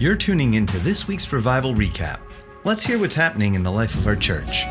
You're tuning into this week's Revival Recap. Let's hear what's happening in the life of our church.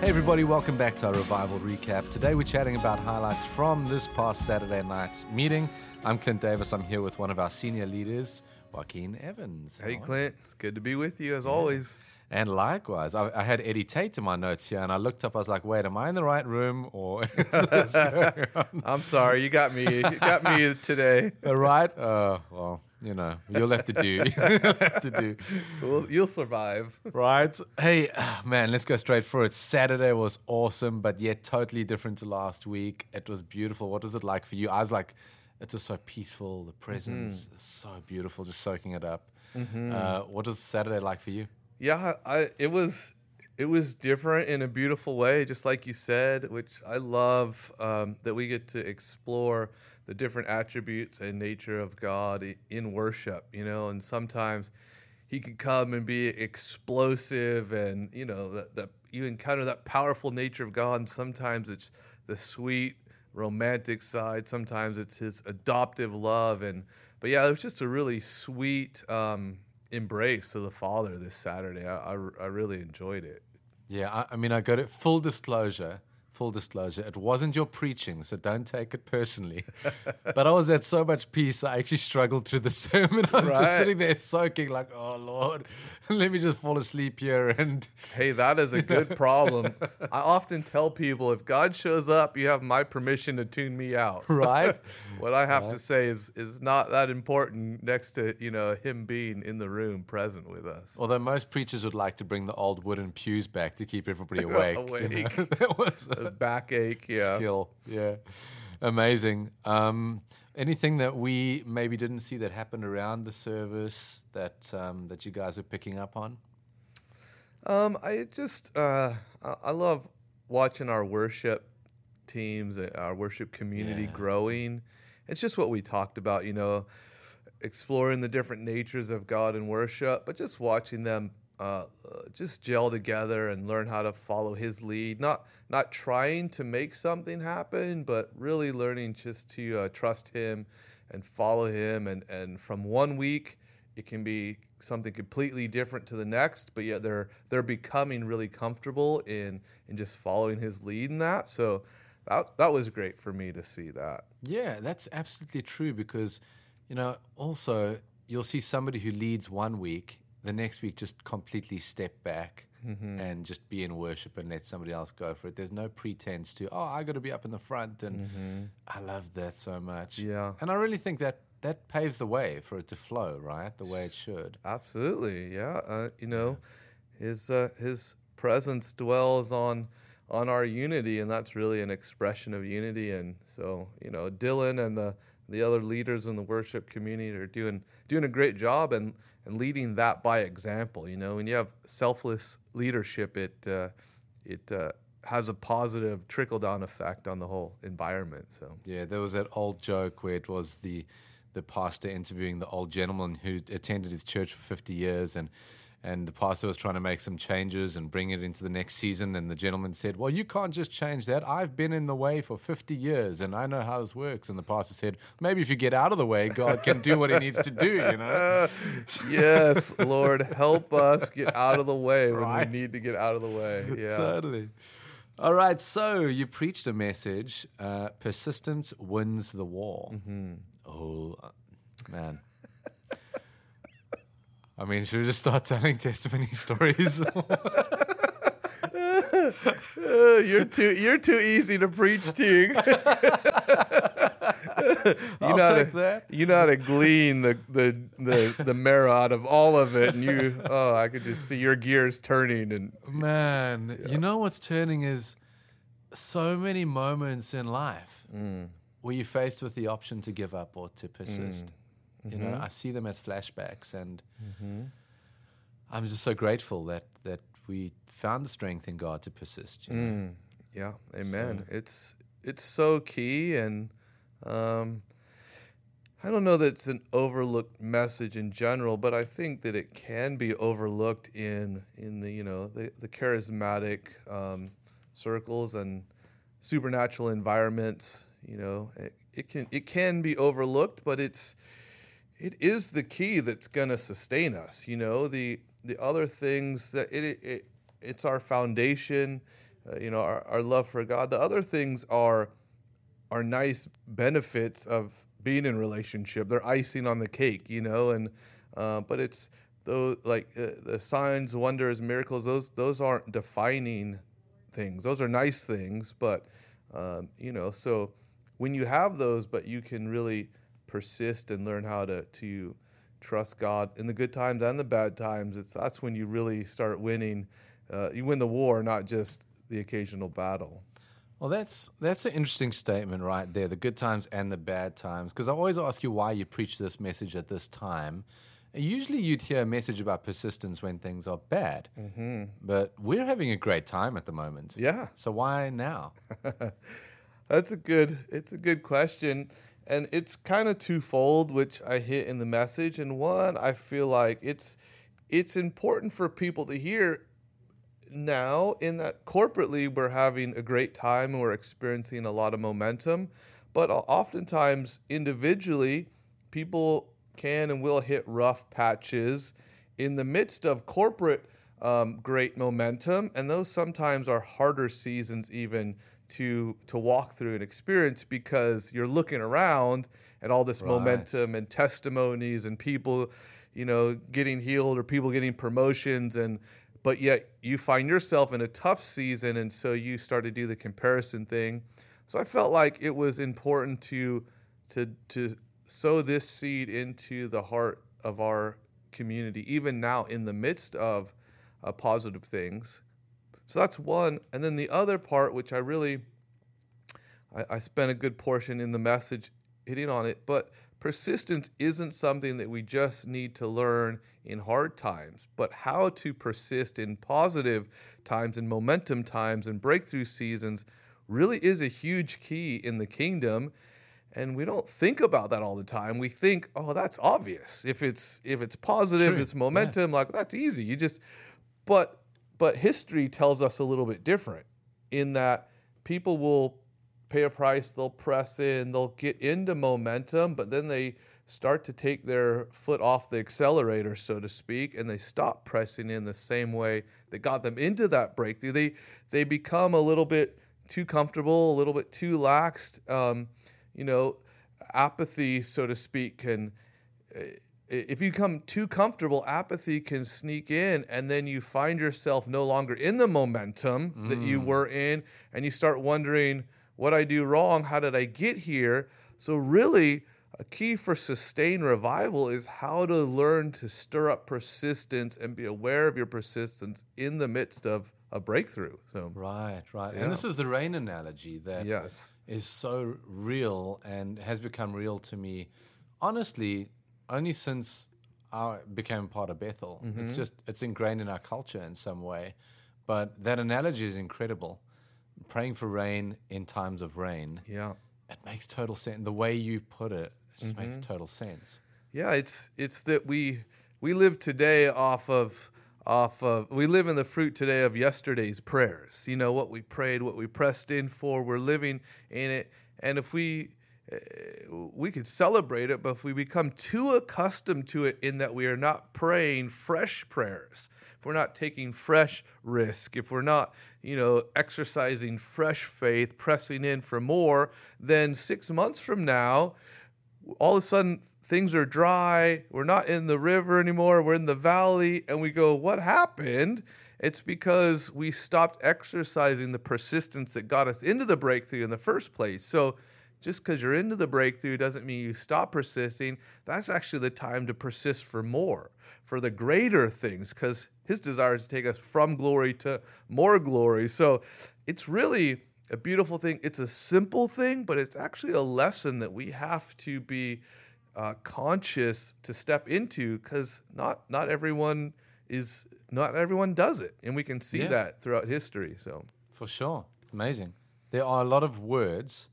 Hey, everybody, welcome back to our Revival Recap. Today we're chatting about highlights from this past Saturday night's meeting. I'm Clint Davis. I'm here with one of our senior leaders, Joaquin Evans. Hey, How are Clint. It's good to be with you as always. And likewise, I, I had Eddie Tate in my notes here, and I looked up. I was like, "Wait, am I in the right room, or is this going on?" I'm sorry, you got me. You got me today. Uh, right? Uh, well, you know, you'll have to do. you'll have to do. Well, you'll survive. Right? Hey, man, let's go straight for it. Saturday was awesome, but yet totally different to last week. It was beautiful. What was it like for you? I was like, it was so peaceful. The presence is so beautiful, just soaking it up. Uh, what was Saturday like for you? Yeah, I. It was. It was different in a beautiful way, just like you said, which I love um, that we get to explore the different attributes and nature of God in worship. You know, and sometimes He can come and be explosive, and you know that that you encounter that powerful nature of God. And sometimes it's the sweet romantic side. Sometimes it's His adoptive love, and but yeah, it was just a really sweet. Um, embrace of the father this Saturday. I, I, I really enjoyed it. Yeah, I, I mean, I got it. Full disclosure, full disclosure. It wasn't your preaching, so don't take it personally. but I was at so much peace, I actually struggled through the sermon. I was just sitting there soaking, like, oh Lord, let me just fall asleep here. And Hey, that is a good problem. I often tell people if God shows up, you have my permission to tune me out. right, What I have Right. to say is is not that important next to you know him being in the room present with us. although most preachers would like to bring the old wooden pews back to keep everybody awake. you know. Awake. that was backache, yeah. skill. Yeah, amazing. Um, anything that we maybe didn't see that happened around the service that um, that you guys are picking up on? Um, I just uh, I love watching our worship teams, uh, our worship community Yeah. growing. It's just what we talked about, you know, exploring the different natures of God and worship, but just watching them uh, just gel together and learn how to follow His lead. Not not trying to make something happen, but really learning just to uh, trust Him and follow Him. And and from one week, it can be something completely different to the next, but yet they're they're becoming really comfortable in in just following His lead in that. So. That, that was great for me to see that. Yeah, that's absolutely true because, you know, also you'll see somebody who leads one week, the next week just completely step back and just be in worship and let somebody else go for it. There's no pretense to, oh, I got to be up in the front. And I love that so much. Yeah. And I really think that that paves the way for it to flow, right? The way it should. Absolutely, yeah. Uh, you know, his uh, his presence dwells on on our unity, and that's really an expression of unity. And so, you know, Dylan and the the other leaders in the worship community are doing doing a great job and and leading that by example. You know, when you have selfless leadership, it uh, it uh, has a positive trickle down effect on the whole environment. So. Yeah, there was that old joke where it was the the pastor interviewing the old gentleman who attended his church for 50 years and and the pastor was trying to make some changes and bring it into the next season and the gentleman said, "Well, you can't just change that. I've been in the way for 50 years and I know how this works." And the pastor said, "Maybe if you get out of the way, God can do what he needs to do, you know?" yes, Lord, help us get out of the way when Right. we need to get out of the way. Yeah. Totally. All right, so you preached a message, uh, persistence wins the war. Mm-hmm. Oh, man. I mean, should we just start telling testimony stories? Uh, you're too you're too easy to preach to. you I'll know take to, that. You know how to glean the, the, the, the marrow out of all of it, and you oh, I could just see your gears turning, and Man, you know what's turning is so many moments in life Mm. where you're faced with the option to give up or to persist. You know, Mm-hmm. I see them as flashbacks, and I'm just so grateful that that we found the strength in God to persist. You know? Mm, yeah, amen. It's it's so key, and um, I don't know that it's an overlooked message in general, but I think that it can be overlooked in in the you know the the charismatic um, circles and supernatural environments. You know, it it can it can be overlooked, but it's it is the key that's going to sustain us. You know, the the other things that it, it it's our foundation. Uh, you know, our, our love for God. The other things are are nice benefits of being in relationship. They're icing on the cake, you know, and uh, but it's those like uh, the signs, wonders, miracles. Those those aren't defining things. Those are nice things, but um, you know, so when you have those, but you can really persist and learn how to to trust God in the good times and the bad times. It's that's when you really start winning. Uh, you win the war, not just the occasional battle. Well, that's that's an interesting statement right there. The good times and the bad times. Because I always ask you why you preach this message at this time. Usually, you'd hear a message about persistence when things are bad, mm-hmm. but we're having a great time at the moment. Yeah. So why now? That's a good. It's a good question, and it's kind of twofold, which I hit in the message. And one, I feel like it's it's important for people to hear now in that corporately we're having a great time and we're experiencing a lot of momentum, but oftentimes individually people can and will hit rough patches in the midst of corporate um, great momentum, and those sometimes are harder seasons even to to walk through and experience because you're looking around at all this right. momentum and testimonies and people, you know, getting healed or people getting promotions and but yet you find yourself in a tough season and so you start to do the comparison thing. So I felt like it was important to to to sow this seed into the heart of our community even now in the midst of uh, positive things so that's one. And then the other part, which I really, I, I spent a good portion in the message hitting on it, but persistence isn't something that we just need to learn in hard times, but how to persist in positive times and momentum times and breakthrough seasons really is a huge key in the kingdom and we don't think about that all the time we think oh that's obvious if it's if it's positive True. it's momentum yeah. like that's easy you just but but history tells us a little bit different in that people will pay a price, they'll press in, they'll get into momentum, but then they start to take their foot off the accelerator, so to speak, and they stop pressing in the same way that got them into that breakthrough. They they become a little bit too comfortable, a little bit too laxed. Um, you know, apathy, so to speak, can if you become too comfortable, apathy can sneak in, and then you find yourself no longer in the momentum mm. that you mm. were in, and you start wondering, what I do wrong? How did I get here? So, really, a key for sustained revival is how to learn to stir up persistence and be aware of your persistence in the midst of a breakthrough. So right, right, yeah. and this is the rain analogy that yes. is so real and has become real to me. Honestly, only since I became part of Bethel. Mm-hmm. It's just it's ingrained in our culture in some way. But that analogy is incredible. Praying for rain in times of rain. Yeah. It makes total sense. The way you put it, it just mm-hmm. makes total sense. Yeah, it's it's that we we live today off of off of we live in the fruit today of yesterday's prayers. You know what we prayed, what we pressed in for, we're living in it. And if we we could celebrate it, but if we become too accustomed to it in that we are not praying fresh prayers, if we're not taking fresh risk, if we're not, you know, exercising fresh faith, pressing in for more, then six months from now, all of a sudden things are dry. We're not in the river anymore. We're in the valley. And we go, what happened? It's because we stopped exercising the persistence that got us into the breakthrough in the first place. So, just because you're into the breakthrough doesn't mean you stop persisting. That's actually the time to persist for more, for the greater things, because his desire is to take us from glory to more glory. So it's really a beautiful thing. It's a simple thing, but it's actually a lesson that we have to be uh, conscious to step into because not not everyone is not everyone does it, and we can see yeah. that throughout history. So for sure, amazing. There are a lot of words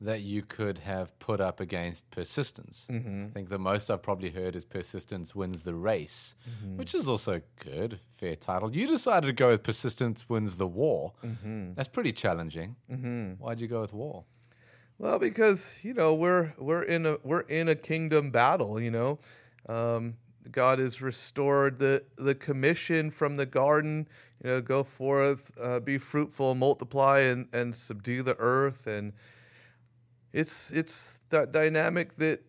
that you could have put up against persistence. Mm-hmm. I think the most I've probably heard is persistence wins the race, mm-hmm. which is also good, fair title. You decided to go with persistence wins the war. Mm-hmm. That's pretty challenging. Mm-hmm. Why'd you go with war? Well, because you know we're we're in a we're in a kingdom battle. You know, um, God has restored the the commission from the garden. You know, go forth, uh, be fruitful, multiply, and and subdue the earth. And it's it's that dynamic that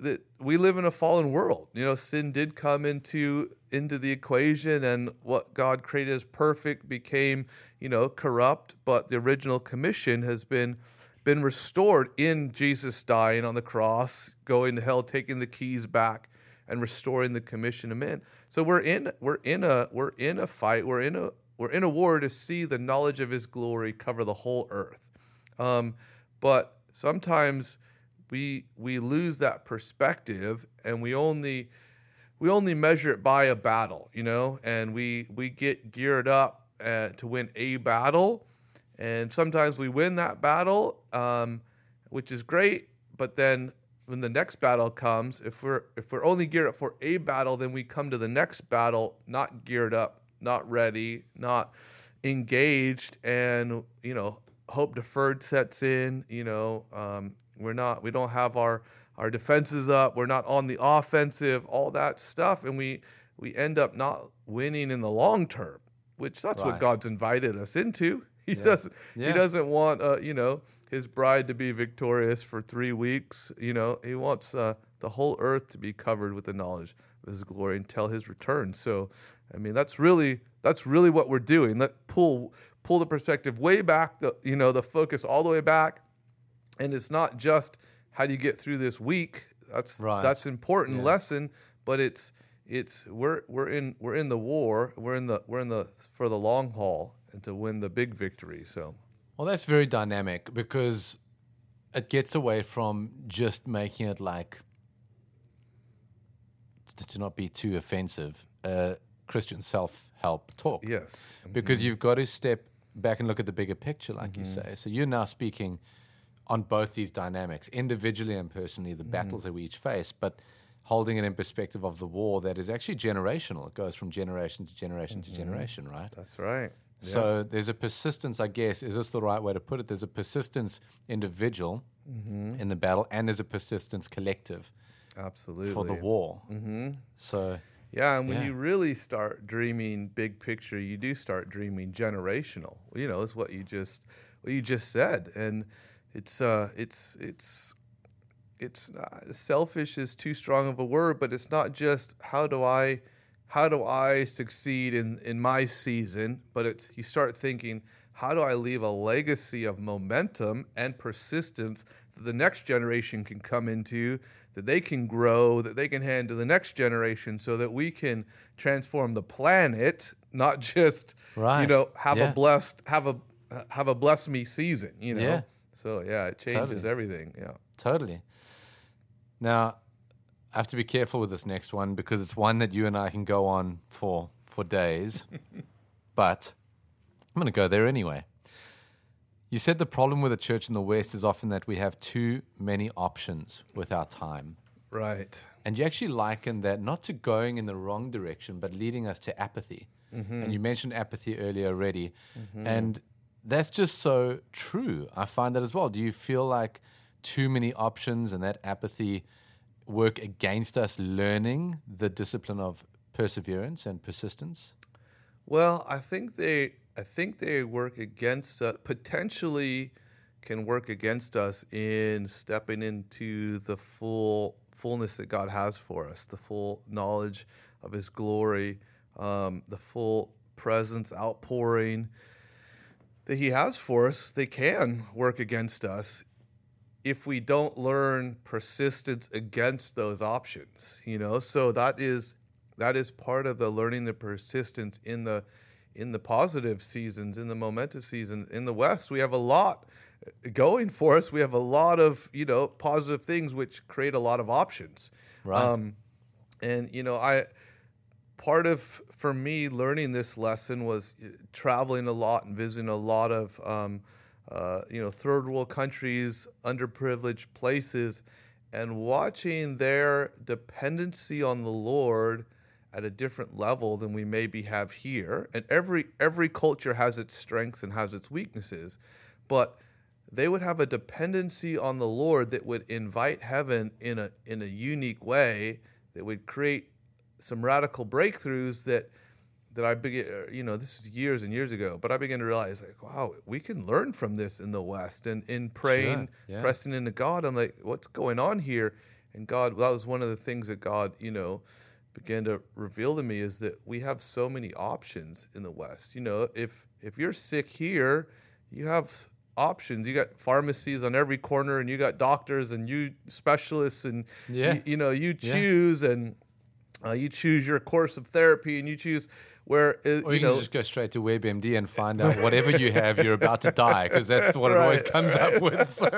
that we live in a fallen world. You know, sin did come into into the equation, and what God created as perfect became you know corrupt. But the original commission has been been restored in Jesus dying on the cross, going to hell, taking the keys back and restoring the commission of men. So we're in we're in a we're in a fight. We're in a we're in a war to see the knowledge of His glory cover the whole earth. Um, but sometimes we we lose that perspective, and we only we only measure it by a battle, you know, and we we get geared up uh, to win a battle, and sometimes we win that battle, um, which is great. But then when the next battle comes, if we're if we're only geared up for a battle, then we come to the next battle not geared up, not ready, not engaged, and you know hope deferred sets in. You know um, we're not we don't have our our defenses up. We're not on the offensive. All that stuff, and we we end up not winning in the long term, which that's right. what God's invited us into. He yeah. doesn't yeah. he doesn't want uh, you know his bride to be victorious for three weeks. You know, he wants uh, the whole earth to be covered with the knowledge of his glory until his return. So, I mean, that's really that's really what we're doing. Let pull pull the perspective way back. The you know the focus all the way back, and it's not just how do you get through this week. That's right. that's important yeah. lesson, but it's it's we're we're in we're in the war. We're in the we're in the for the long haul and to win the big victory. So. Well, that's very dynamic because it gets away from just making it like, to not be too offensive, uh, Christian self help talk. Yes. Mm-hmm. Because you've got to step back and look at the bigger picture, like mm-hmm. you say. So you're now speaking on both these dynamics, individually and personally, the mm-hmm. battles that we each face, but holding it in perspective of the war that is actually generational. It goes from generation to generation to mm-hmm. generation, right? That's right. So there's a persistence, I guess. Is this the right way to put it? There's a persistence individual mm-hmm. in the battle, and there's a persistence collective. Absolutely. For the war. Mm-hmm. So. Yeah, and when yeah. you really start dreaming big picture, you do start dreaming generational. You know, is what you just what you just said, and it's uh, it's it's it's not, selfish is too strong of a word, but it's not just how do I how do I succeed in, in my season? But it's, you start thinking, how do I leave a legacy of momentum and persistence that the next generation can come into, that they can grow, that they can hand to the next generation so that we can transform the planet, not just, right. you know, have yeah. a blessed, have a, have a bless me season, you know? Yeah. So yeah, it changes totally. everything. Yeah. Totally. Now, I have to be careful with this next one because it's one that you and I can go on for for days. but I'm going to go there anyway. You said the problem with the church in the West is often that we have too many options with our time. Right. And you actually liken that not to going in the wrong direction, but leading us to apathy. Mm-hmm. And you mentioned apathy earlier already. Mm-hmm. And that's just so true. I find that as well. Do you feel like too many options and that apathy work against us learning the discipline of perseverance and persistence? Well, I think they I think they work against us potentially can work against us in stepping into the full fullness that God has for us, the full knowledge of His glory, um, the full presence outpouring that He has for us. They can work against us if we don't learn persistence against those options you know so that is that is part of the learning the persistence in the in the positive seasons in the momentum season in the west we have a lot going for us. We have a lot of you know positive things which create a lot of options. Right. Um, and you know i part of for me learning this lesson was uh, traveling a lot and visiting a lot of um, uh, you know, third world countries, underprivileged places, and watching their dependency on the Lord at a different level than we maybe have here. And every every culture has its strengths and has its weaknesses, but they would have a dependency on the Lord that would invite heaven in a in a unique way that would create some radical breakthroughs that that I begin, you know, this is years and years ago, but I began to realize, like, wow, we can learn from this in the West. And in praying, Sure, yeah. pressing into God, I'm like, what's going on here? And God, that was one of the things that God, you know, began to reveal to me is that we have so many options in the West. You know, if if you're sick here, you have options. You got pharmacies on every corner, and you got doctors and you specialists, and Yeah. you, you know, you Yeah. choose and uh, you choose your course of therapy, and you choose where uh, Or you you, know. can just go straight to WebMD and find out whatever you have, you're about to die, because that's what it always Right. comes up with. So.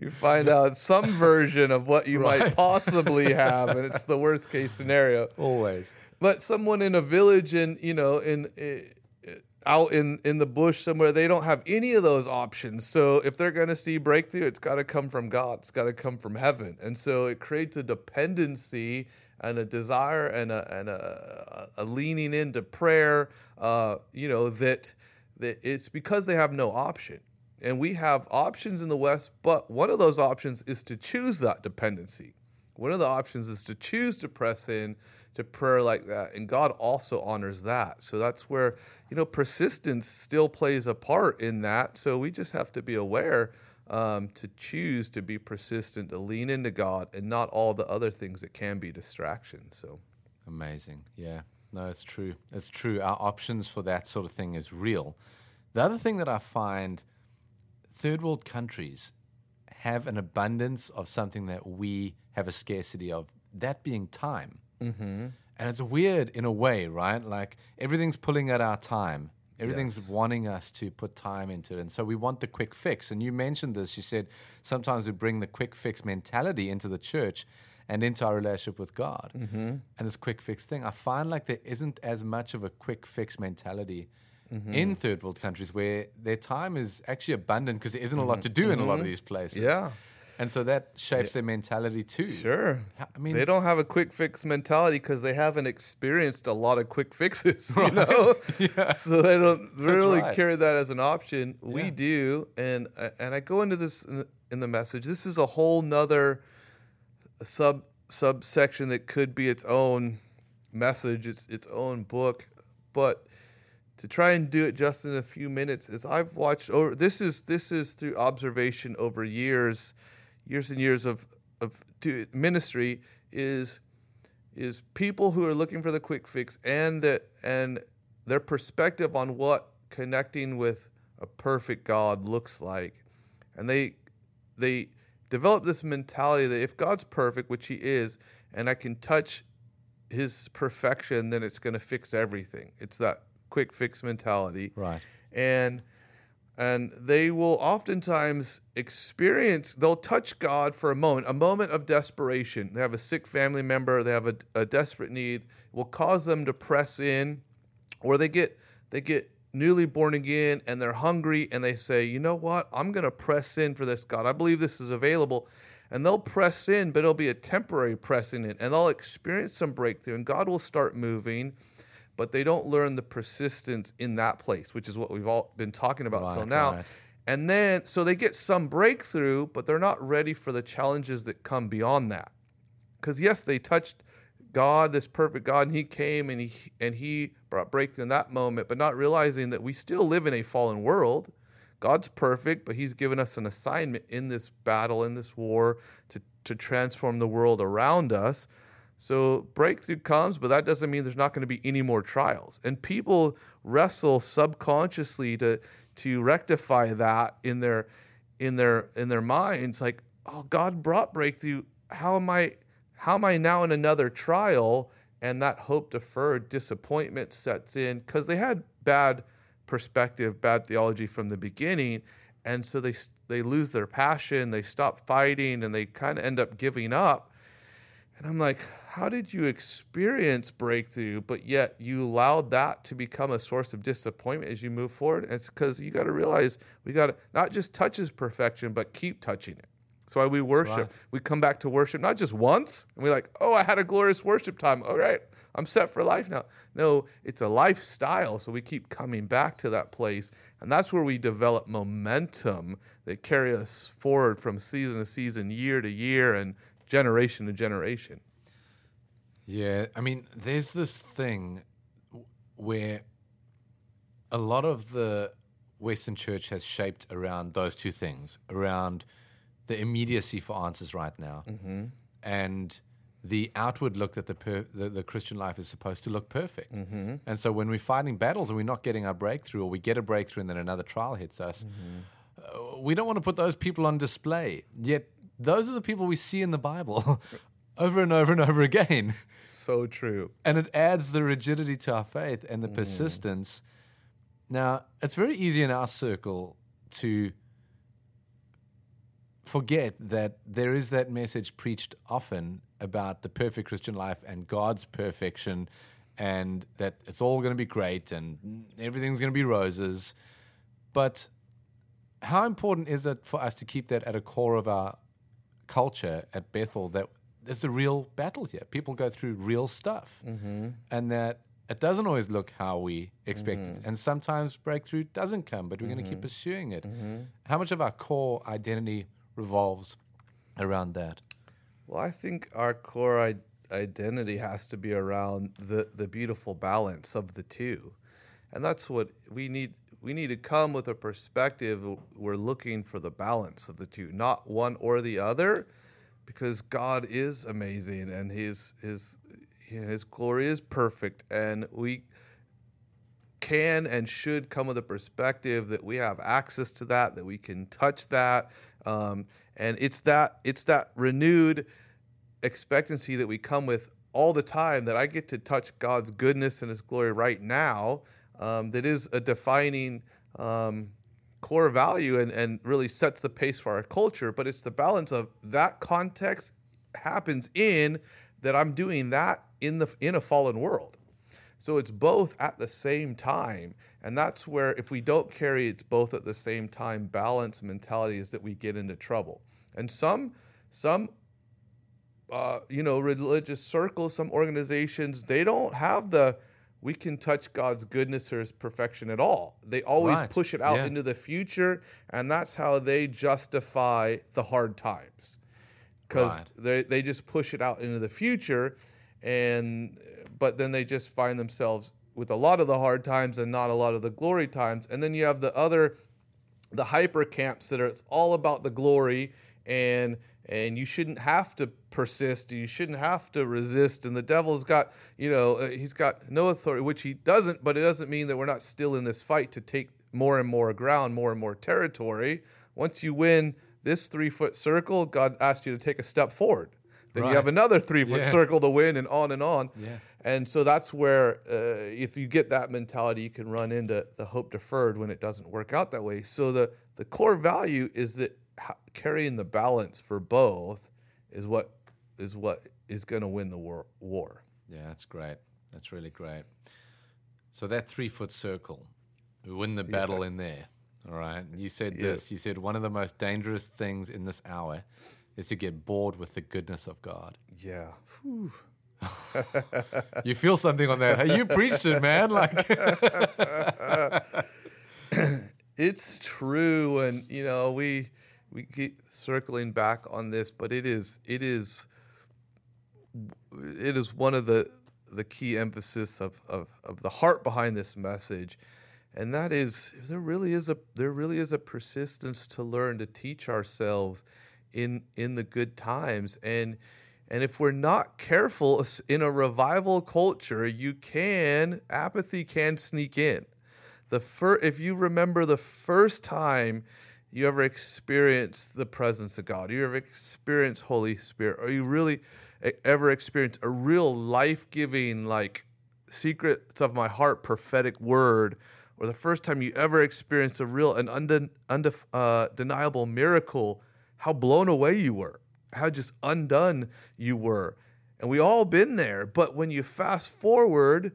you find out some version of what you might possibly have, and it's the worst case scenario. always. But someone in a village in you know in uh, out in in the bush somewhere, they don't have any of those options. So if they're going to see breakthrough, it's got to come from God. It's got to come from heaven, and so it creates a dependency and a desire and a and a, a leaning into prayer. Uh, you know that that it's because they have no option. And we have options in the West, but one of those options is to choose that dependency. One of the options is to choose to press in to prayer like that. And God also honors that. So that's where, you know, persistence still plays a part in that. So we just have to be aware um, to choose to be persistent, to lean into God and not all the other things that can be distractions. So, Amazing. Yeah. No, it's true. It's true. Our options for that sort of thing is real. The other thing that I find third world countries have an abundance of something that we have a scarcity of, that being time. Mm-hmm. And it's weird in a way, right? Like everything's pulling at our time. Everything's Yes. wanting us to put time into it. And so we want the quick fix. And you mentioned this. You said sometimes we bring the quick fix mentality into the church and into our relationship with God. Mm-hmm. And this quick fix thing, I find like there isn't as much of a quick fix mentality mm-hmm. in third world countries where their time is actually abundant because there isn't a lot to mm-hmm. do in a lot of mm-hmm. these places. Yeah. And so that shapes their mentality too. sure. I mean, they don't have a quick fix mentality because they haven't experienced a lot of quick fixes, you know. yeah. So they don't really right. carry that as an option. We do, and uh, and I go into this in, in the message. This is a whole nother sub subsection that could be its own message, its its own book, but to try and do it just in a few minutes is I've watched over this is this is through observation over years years and years of of ministry is is people who are looking for the quick fix and that and their perspective on what connecting with a perfect God looks like. And they they develop this mentality that if God's perfect which he is and I can touch his perfection then it's going to fix everything. It's that quick fix mentality. Right. and and they will oftentimes experience they'll touch god for a moment a moment of desperation. They have a sick family member they have a, a desperate need it will cause them to press in or they get they get newly born again and they're hungry and they say you know what i'm going to press in for this god i believe this is available and they'll press in but it'll be a temporary pressing in and they'll experience some breakthrough and god will start moving but they don't learn the persistence in that place, which is what we've all been talking about until Right, now. right. And then, so they get some breakthrough, but they're not ready for the challenges that come beyond that. Because yes, they touched God, this perfect God, and He came and He and He brought breakthrough in that moment, but not realizing that we still live in a fallen world. God's perfect, but He's given us an assignment in this battle, in this war, to to transform the world around us. So breakthrough comes, but that doesn't mean there's not going to be any more trials. And people wrestle subconsciously to to rectify that in their in their in their minds like, "Oh, God brought breakthrough. How am I how am I now in another trial?" And that hope deferred disappointment sets in cuz they had bad perspective, bad theology from the beginning, and so they they lose their passion, they stop fighting and they kind of end up giving up. And I'm like, how did you experience breakthrough, but yet you allowed that to become a source of disappointment as you move forward? It's because you got to realize we got to not just touch his perfection, but keep touching it. That's why we worship. Right. We come back to worship not just once and we're like, oh, I had a glorious worship time. All right, I'm set for life now. No, it's a lifestyle. So we keep coming back to that place. And that's where we develop momentum that carry us forward from season to season, year to year, and generation to generation. Yeah, I mean, there's this thing where a lot of the Western church has shaped around those two things around the immediacy for answers right now mm-hmm. and the outward look that the, per, the, the Christian life is supposed to look perfect. Mm-hmm. And so when we're fighting battles and we're not getting our breakthrough, or we get a breakthrough and then another trial hits us, mm-hmm. uh, we don't want to put those people on display. Yet those are the people we see in the Bible over and over and over again. So true. And it adds the rigidity to our faith and the mm. persistence. Now, it's very easy in our circle to forget that there is that message preached often about the perfect Christian life and God's perfection and that it's all going to be great and everything's going to be roses. But how important is it for us to keep that at a core of our culture at Bethel that there's a real battle here? People go through real stuff mm-hmm. and that it doesn't always look how we expect mm-hmm. it. And sometimes breakthrough doesn't come, but we're mm-hmm. going to keep pursuing it. Mm-hmm. How much of our core identity revolves around that? Well, I think our core I- identity has to be around the, the beautiful balance of the two. And that's what we need. We need to come with a perspective. We're looking for the balance of the two, not one or the other, because God is amazing and His His His glory is perfect, and we can and should come with a perspective that we have access to that, that we can touch that, um, and it's that it's that renewed expectancy that we come with all the time that I get to touch God's goodness and His glory right now. Um, that is a defining um, core value and, and really sets the pace for our culture. But it's the balance of that context happens in that I'm doing that in the in a fallen world. So it's both at the same time. And that's where, if we don't carry it's both at the same time balance mentality, is that we get into trouble. And some, some, uh, you know, religious circles, some organizations, they don't have the we can touch God's goodness or His perfection at all. They always right. push it out yeah. into the future, and that's how they justify the hard times, because right. they they just push it out into the future, and but then they just find themselves with a lot of the hard times and not a lot of the glory times. And then you have the other, the hyper camps that are it's all about the glory and and you shouldn't have to persist. You shouldn't have to resist. And the devil's got you know uh, he's got no authority which he doesn't but it doesn't mean that we're not still in this fight to take more and more ground more and more territory. Once you win this three foot circle god asks you to take a step forward then right. you have another three foot yeah. circle to win and on and on yeah and so that's where, uh, if you get that mentality, you can run into the hope deferred when it doesn't work out that way. So the the core value is that carrying the balance for both is what is what is going to win the war, war. Yeah, that's great. That's really great. So that three foot circle, we win the battle yeah. in there. All right. You said this. You said one of the most dangerous things in this hour is to get bored with the goodness of God. Yeah. You feel something on that. Hey, you preached it, man. Like it's true, and you know we we keep circling back on this, but it is it is it is one of the the key emphasis of, of, of the heart behind this message and that is there really is a there really is a persistence to learn to teach ourselves in in the good times and and if we're not careful in a revival culture, you can apathy can sneak in. The fir- if you remember the first time you ever experienced the presence of God, you ever experienced Holy Spirit, or you really ever experienced a real life-giving like secrets of my heart prophetic word, or the first time you ever experienced a real and undeniable uh, miracle, how blown away you were how just undone you were. And we all been there. But when you fast forward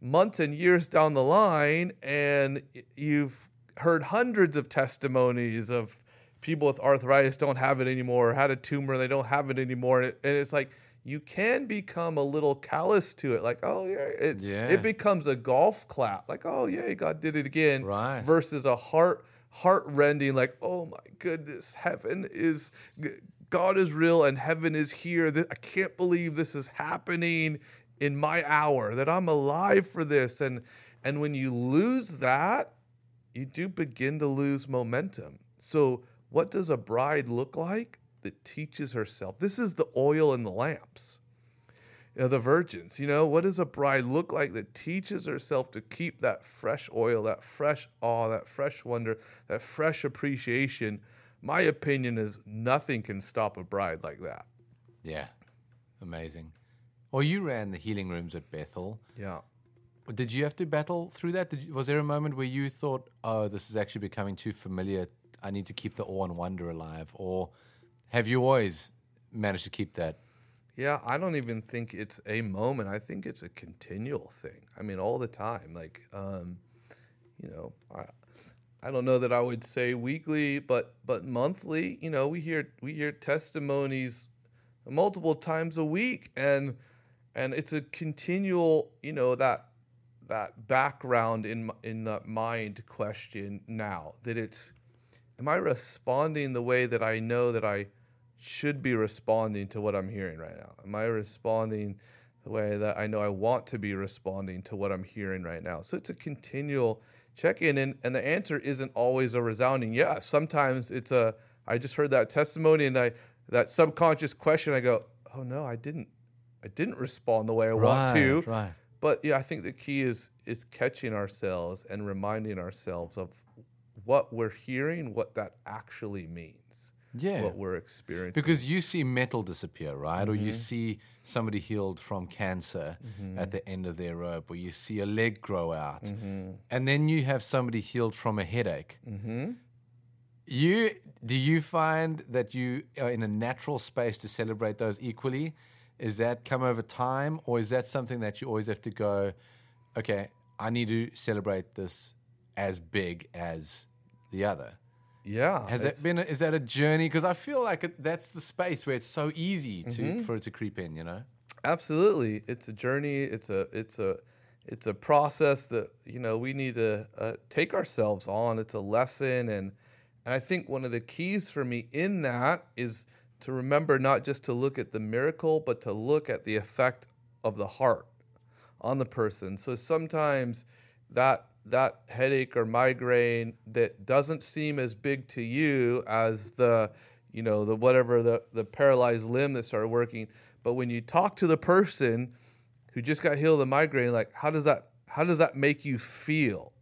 months and years down the line and you've heard hundreds of testimonies of people with arthritis don't have it anymore, had a tumor, they don't have it anymore. And it's like you can become a little callous to it. Like, oh, yeah, it, Yeah. it becomes a golf clap. Like, oh, yeah, God did it again. Right. Versus a heart heart rending, like, oh my goodness, heaven is, God is real and heaven is here. I can't believe this is happening in my hour, that I'm alive for this. And, and when you lose that, you do begin to lose momentum. So, what does a bride look like that teaches herself? This is the oil in the lamps, the virgins. You know, what does a bride look like that teaches herself to keep that fresh oil, that fresh awe, that fresh wonder, that fresh appreciation? My opinion is nothing can stop a bride like that. Yeah, amazing. Well, you ran the healing rooms at Bethel. Yeah. Did you have to battle through that? Did you, was there a moment where you thought, "Oh, this is actually becoming too familiar. I need to keep the awe and wonder alive," or have you always managed to keep that? Yeah, I don't even think it's a moment. I think it's a continual thing. I mean, all the time. Like, um, you know, I, I don't know that I would say weekly, but but monthly. You know, we hear we hear testimonies multiple times a week, and and it's a continual. You know that that background in in the mind question now that it's am I responding the way that I know that I should be responding to what I'm hearing right now? Am I responding the way that I know I want to be responding to what I'm hearing right now? So it's a continual check in, and, and the answer isn't always a resounding yes. Sometimes it's a, I just heard that testimony and I, that subconscious question, I go, oh no, I didn't, I didn't respond the way I want to. right. But yeah, I think the key is is catching ourselves and reminding ourselves of what we're hearing, what that actually means, Yeah, what we're experiencing. because you see metal disappear, right? Or Mm-hmm. you see somebody healed from cancer at the end of their rope, or you see a leg grow out, Mm-hmm. and then you have somebody healed from a headache. You do you find that you are in a natural space to celebrate those equally? Is that come over time, or is that something that you always have to go? Okay, I need to celebrate this as big as the other. Yeah, Has that been? A, is that a journey? Because I feel like it, that's the space where it's so easy to Mm-hmm. for it to creep in. You know. Absolutely, it's a journey. It's a it's a it's a process that you know we need to uh, take ourselves on. It's a lesson, and and I think one of the keys for me in that is to remember not just to look at the miracle, but to look at the effect of the heart on the person. So sometimes that that headache or migraine that doesn't seem as big to you as the you know the whatever the the paralyzed limb that started working. But when you talk to the person who just got healed of migraine like how does that how does that make you feel?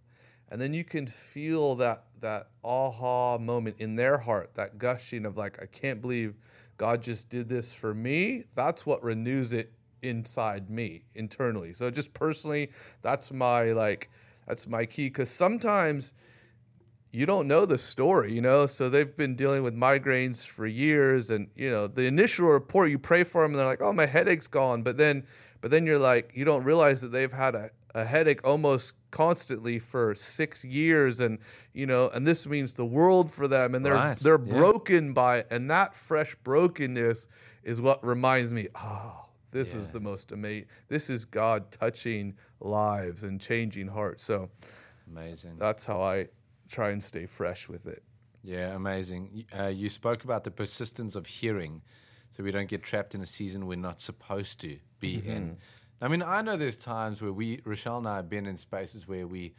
And then you can feel that that aha moment in their heart that gushing of like i can't believe god just did this for me. That's what renews it inside me internally. So just personally that's my like that's my key because sometimes you don't know the story, you know. So they've been dealing with migraines for years, and you know the initial report. You pray for them, and they're like, "Oh, my headache's gone," but then, but then you're like, you don't realize that they've had a, a headache almost constantly for six years, and you know, and this means the world for them, and they're Right, they're yeah. broken by it, and that fresh brokenness is what reminds me, oh. This is the most amazing. This is God touching lives and changing hearts. So Amazing. that's how I try and stay fresh with it. Yeah, amazing. Uh, you spoke about the persistence of hearing, so we don't get trapped in a season we're not supposed to be Mm-hmm. in. I mean, I know there's times where we, Rochelle and I, have been in spaces where we,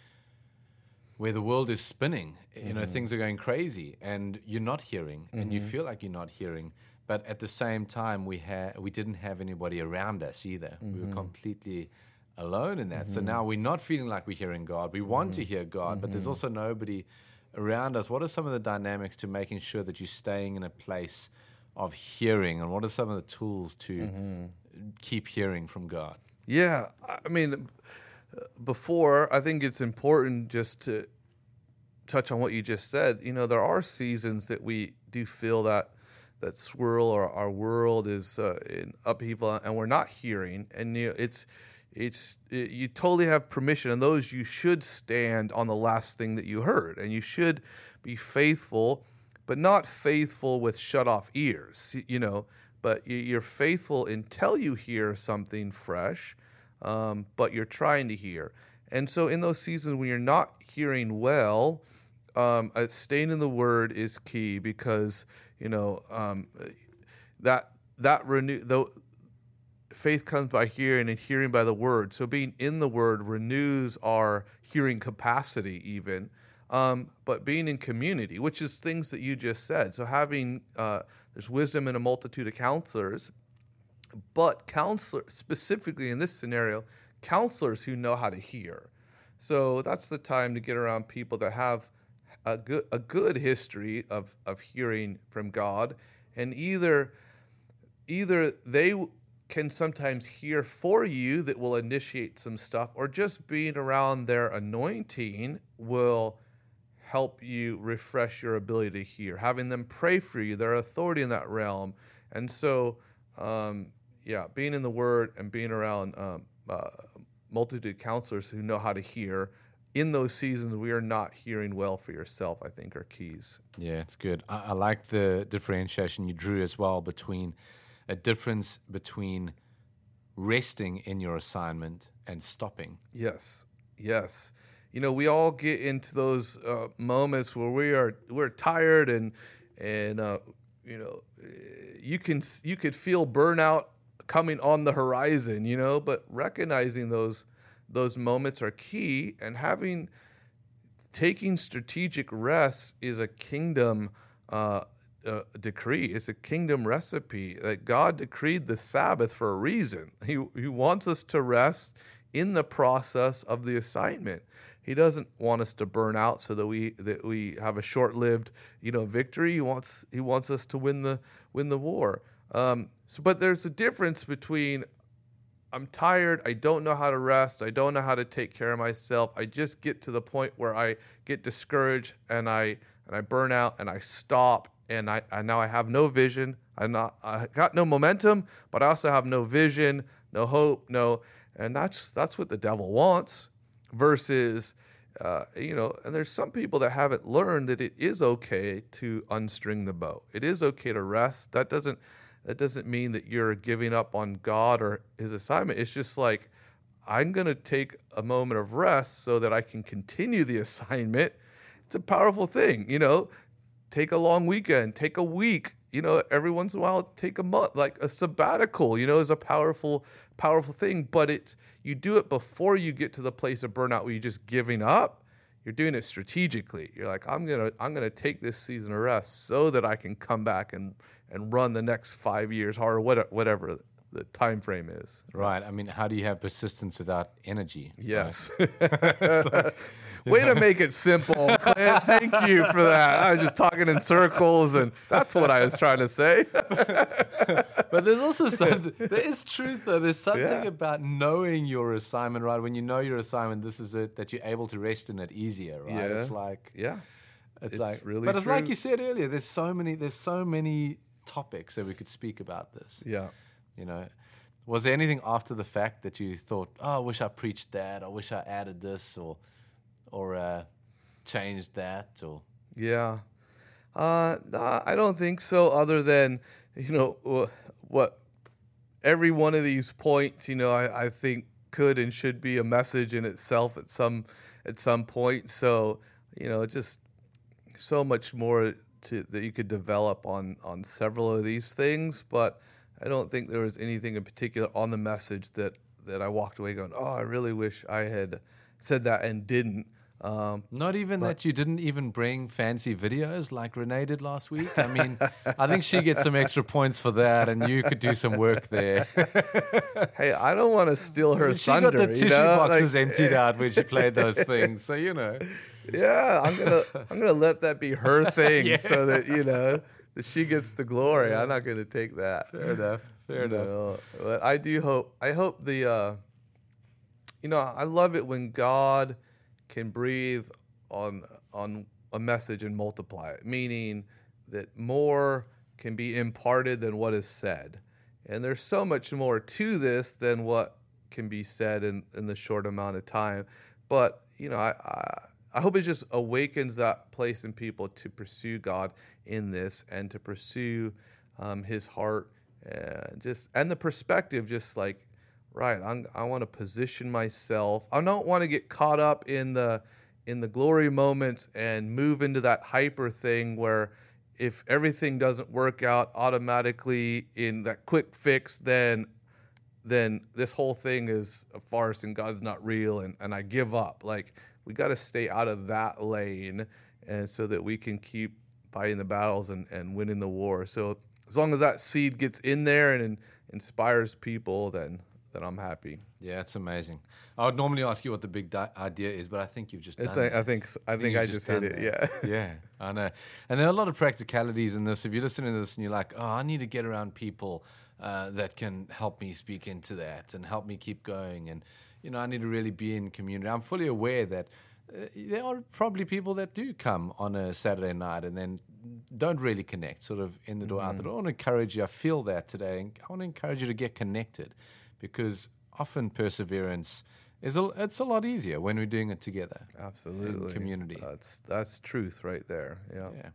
where the world is spinning. You Mm-hmm. know, things are going crazy, and you're not hearing, and you feel like you're not hearing. But at the same time, we had we didn't have anybody around us either. We Mm-hmm. were completely alone in that. So now we're not feeling like we're hearing God. We want Mm-hmm. to hear God, but there's also nobody around us. What are some of the dynamics to making sure that you're staying in a place of hearing, and what are some of the tools to Mm-hmm. keep hearing from God? Yeah, I mean, before I think it's important just to touch on what you just said. You know, there are seasons that we do feel that that swirl or our world is uh, in upheaval and we're not hearing, and you know, it's it's it, you totally have permission, and those you should stand on the last thing that you heard, and you should be faithful, but not faithful with shut off ears. You know, but you- you're faithful until you hear something fresh, um, but you're trying to hear. And so, in those seasons when you're not hearing well, um, staying in the Word is key because you know um, that that renew though faith comes by hearing and hearing by the word. So being in the word renews our hearing capacity even um, but being in community which is things that you just said. So having uh, there's wisdom in a multitude of counselors but counselor specifically in this scenario counselors who know how to hear. So that's the time to get around people that have a good a good history of of hearing from god. And either either they can sometimes hear for you that will initiate some stuff or just being around their anointing will help you refresh your ability to hear having them pray for you their authority in that realm. And so um, yeah being in the word and being around um, uh, multitude counselors who know how to hear in those seasons we are not hearing well for yourself i think are keys Yeah, it's good. I, I like the differentiation you drew as well between a difference between resting in your assignment and stopping. Yes, yes. You know, we all get into those uh, moments where we are we're tired and and uh, you know eh, you can you could feel burnout coming on the horizon. You know, but recognizing those those moments are key and having taking strategic rest is a kingdom uh, uh, decree. It's a kingdom recipe that God decreed the Sabbath for a reason. He He wants us to rest in the process of the assignment. He doesn't want us to burn out so that we that we have a short-lived, you know, victory. He wants he wants us to win the win the war. Um, so, but there's a difference between I'm tired. I don't know how to rest. I don't know how to take care of myself. I just get to the point where I get discouraged and I and I burn out and I stop and I, I now I have no vision. I'm not I got no momentum, but I also have no vision, no hope, no and that's that's what the devil wants versus uh, you know, and there's some people that haven't learned that it is okay to unstring the bow. It is okay to rest. That doesn't that doesn't mean that you're giving up on God or his assignment. It's just like I'm going to take a moment of rest so that I can continue the assignment. It's a powerful thing, you know. Take a long weekend, take a week, you know, every once in a while take a month like a sabbatical, you know, is a powerful powerful thing, but it's you do it before you get to the place of burnout where you're just giving up. You're doing it strategically. You're like, I'm gonna I'm gonna take this season of rest so that I can come back and and run the next five years what- whatever the time frame is. Right. I mean, how do you have persistence without energy? right? Yes. Way to make it simple, Clint. Thank you for that. I was just talking in circles, and that's what I was trying to say. But there's also something, there is truth though. There's something Yeah. about knowing your assignment, right? When you know your assignment, this is it, that you're able to rest in it easier, right? Yeah. It's like, yeah. it's, It's like, really but it's like you said earlier, there's so many, there's so many topics that we could speak about this. Yeah. You know, was there anything after the fact that you thought, oh, I wish I preached that, I wish I added this, or, or uh, changed that, or Yeah. Uh, nah, I don't think so. Other than you know what every one of these points, you know, I, I think could and should be a message in itself at some at some point. So you know, just so much more to that you could develop on on several of these things. But I don't think there was anything in particular on the message that that I walked away going, oh, I really wish I had said that and didn't. Um, Not even that you didn't even bring fancy videos like Renee did last week. I mean, I think she gets some extra points for that, and you could do some work there. hey, I don't want to steal her she thunder. got the tissue know? boxes Like, emptied out when she played those things, so you know. Yeah, I'm gonna I'm gonna let that be her thing, Yeah. so that you know she gets the glory. I'm not gonna take that. Fair enough. Fair enough. But I do hope. I hope the. Uh, you know, I love it when God can breathe on on a message and multiply it, meaning that more can be imparted than what is said. And there's so much more to this than what can be said in, in the short amount of time. But, you know, I, I, I hope it just awakens that place in people to pursue God in this and to pursue um, his heart and just and the perspective, just like right, I'm, I want to position myself. I don't want to get caught up in the in the glory moments and move into that hyper thing where if everything doesn't work out automatically in that quick fix, then then this whole thing is a farce and God's not real and, and I give up. Like we got to stay out of that lane and so that we can keep fighting the battles and, and winning the war. So as long as that seed gets in there and, and inspires people, then then I'm happy. Yeah, it's amazing. I would normally ask you what the big di- idea is, but I think you've just I done think that. I think I think I you've just hit it. that. Yeah. yeah, I know. And there are a lot of practicalities in this. If you're listening to this and you're like, oh, I need to get around people uh, that can help me speak into that and help me keep going, and you know, I need to really be in community. I'm fully aware that. Uh, there are probably people that do come on a Saturday night and then don't really connect, sort of in the door, out the door. I want to encourage you. I feel that today. and I want to encourage you to get connected because often perseverance is a, it's a lot easier when we're doing it together. Absolutely. community. That's that's truth right there. Yeah. Yeah.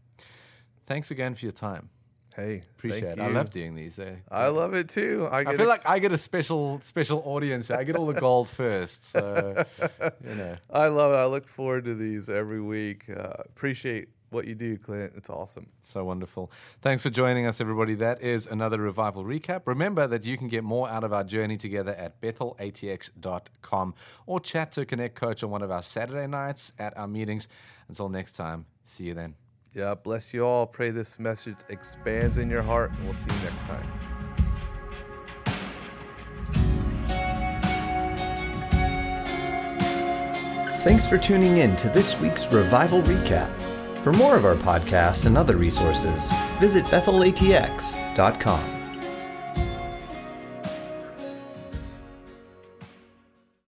Thanks again for your time. Hey, Appreciate it. I love doing these. They, I love it too. I, I feel ex- like I get a special special audience. I get all the gold first. So you know. I love it. I look forward to these every week. Uh, appreciate what you do, Clint. It's awesome. So wonderful. Thanks for joining us, everybody. That is another revival recap. Remember that you can get more out of our journey together at bethelatx.com or chat to Connect coach on one of our Saturday nights at our meetings. Until next time, see you then. Yeah, bless you all. Pray this message expands in your heart, and we'll see you next time. Thanks for tuning in to this week's Revival Recap. For more of our podcasts and other resources, visit bethelatx.com.